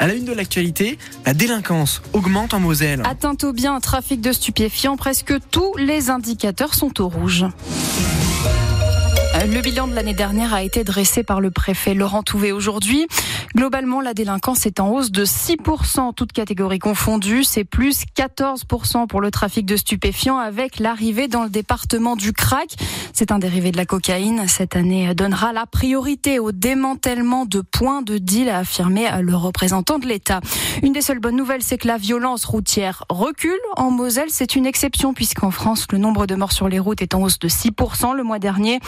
À la une de l'actualité, la délinquance augmente en Moselle. Atteinte au bien, trafic de stupéfiants, presque tous les indicateurs sont au rouge. Le bilan de l'année dernière a été dressé par le préfet Laurent Touvet aujourd'hui. Globalement, la délinquance est en hausse de 6%, toutes catégories confondues. C'est plus 14% pour le trafic de stupéfiants avec l'arrivée dans le département du crack. C'est un dérivé de la cocaïne. Cette année donnera la priorité au démantèlement de points de deal, a affirmé le représentant de l'État. Une des seules bonnes nouvelles, c'est que la violence routière recule. En Moselle, c'est une exception puisqu'en France, le nombre de morts sur les routes est en hausse de 6% le mois dernier.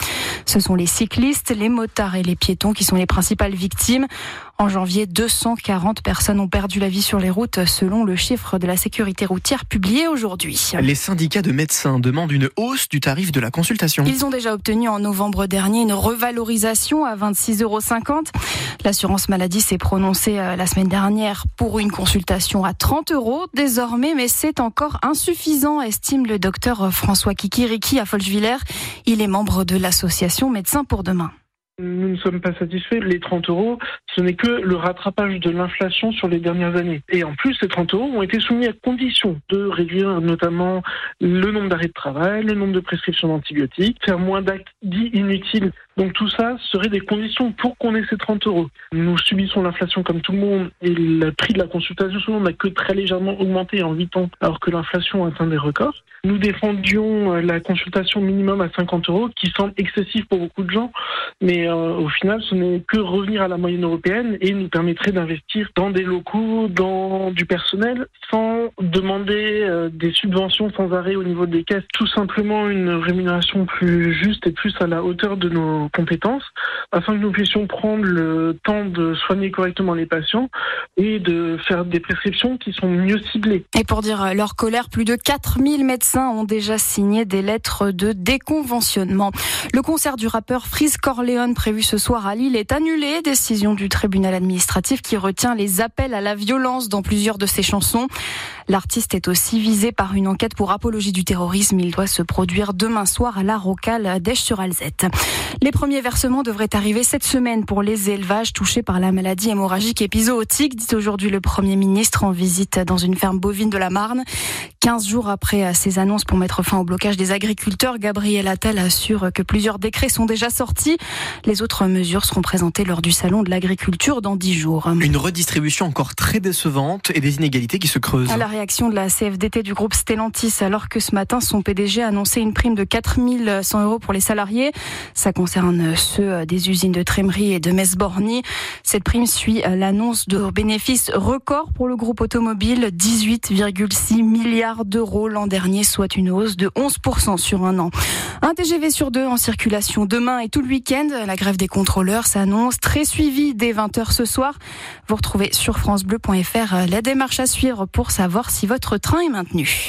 Ce sont les cyclistes, les motards et les piétons qui sont les principales victimes. En janvier, 240 personnes ont perdu la vie sur les routes selon le chiffre de la sécurité routière publié aujourd'hui. Les syndicats de médecins demandent une hausse du tarif de la consultation. Ils ont déjà obtenu en novembre dernier une revalorisation à 26,50 euros. L'assurance maladie s'est prononcée euh, la semaine dernière pour une consultation à 30 euros désormais, mais c'est encore insuffisant, estime le docteur François Kikiriki à Folchevillers. Il est membre de l'association Médecins pour demain. Nous ne sommes pas satisfaits. Les 30 euros, ce n'est que le rattrapage de l'inflation sur les dernières années. Et en plus, ces 30 euros ont été soumis à condition de réduire notamment le nombre d'arrêts de travail, le nombre de prescriptions d'antibiotiques, faire moins d'actes dits inutiles. Donc tout ça serait des conditions pour qu'on ait ces 30 euros. Nous subissons l'inflation comme tout le monde et le prix de la consultation n'a que très légèrement augmenté en 8 ans alors que l'inflation atteint des records. Nous défendions la consultation minimum à 50 euros qui semble excessif pour beaucoup de gens, mais euh, au final, ce n'est que revenir à la moyenne européenne et nous permettrait d'investir dans des locaux, dans du personnel, sans demander euh, des subventions sans arrêt au niveau des caisses. Tout simplement une rémunération plus juste et plus à la hauteur de nos compétences, afin que nous puissions prendre le temps de soigner correctement les patients et de faire des prescriptions qui sont mieux ciblées. Et pour dire leur colère, plus de 4000 médecins ont déjà signé des lettres de déconventionnement. Le concert du rappeur Freeze Corleone prévu ce soir à Lille est annulé. Décision du tribunal administratif qui retient les appels à la violence dans plusieurs de ses chansons. L'artiste est aussi visé par une enquête pour apologie du terrorisme. Il doit se produire demain soir à la Rocale d'Esch-sur-Alzette. Les premiers versements devraient arriver cette semaine pour les élevages touchés par la maladie hémorragique épizootique, dit aujourd'hui le Premier ministre en visite dans une ferme bovine de la Marne. 15 jours après ces annonces pour mettre fin au blocage des agriculteurs, Gabriel Attal assure que plusieurs décrets sont déjà sortis. Les autres mesures seront présentées lors du salon de l'agriculture dans 10 jours. Une redistribution encore très décevante et des inégalités qui se creusent réaction de la CFDT du groupe Stellantis alors que ce matin son PDG a annoncé une prime de 4100 euros pour les salariés. Ça concerne ceux des usines de Trémery et de Metz-Borny. Cette prime suit l'annonce de bénéfices records pour le groupe automobile, 18,6 milliards d'euros l'an dernier, soit une hausse de 11% sur un an. Un TGV sur deux en circulation demain et tout le week-end. La grève des contrôleurs s'annonce très suivie dès 20h ce soir. Vous retrouvez sur francebleu.fr la démarche à suivre pour savoir si votre train est maintenu.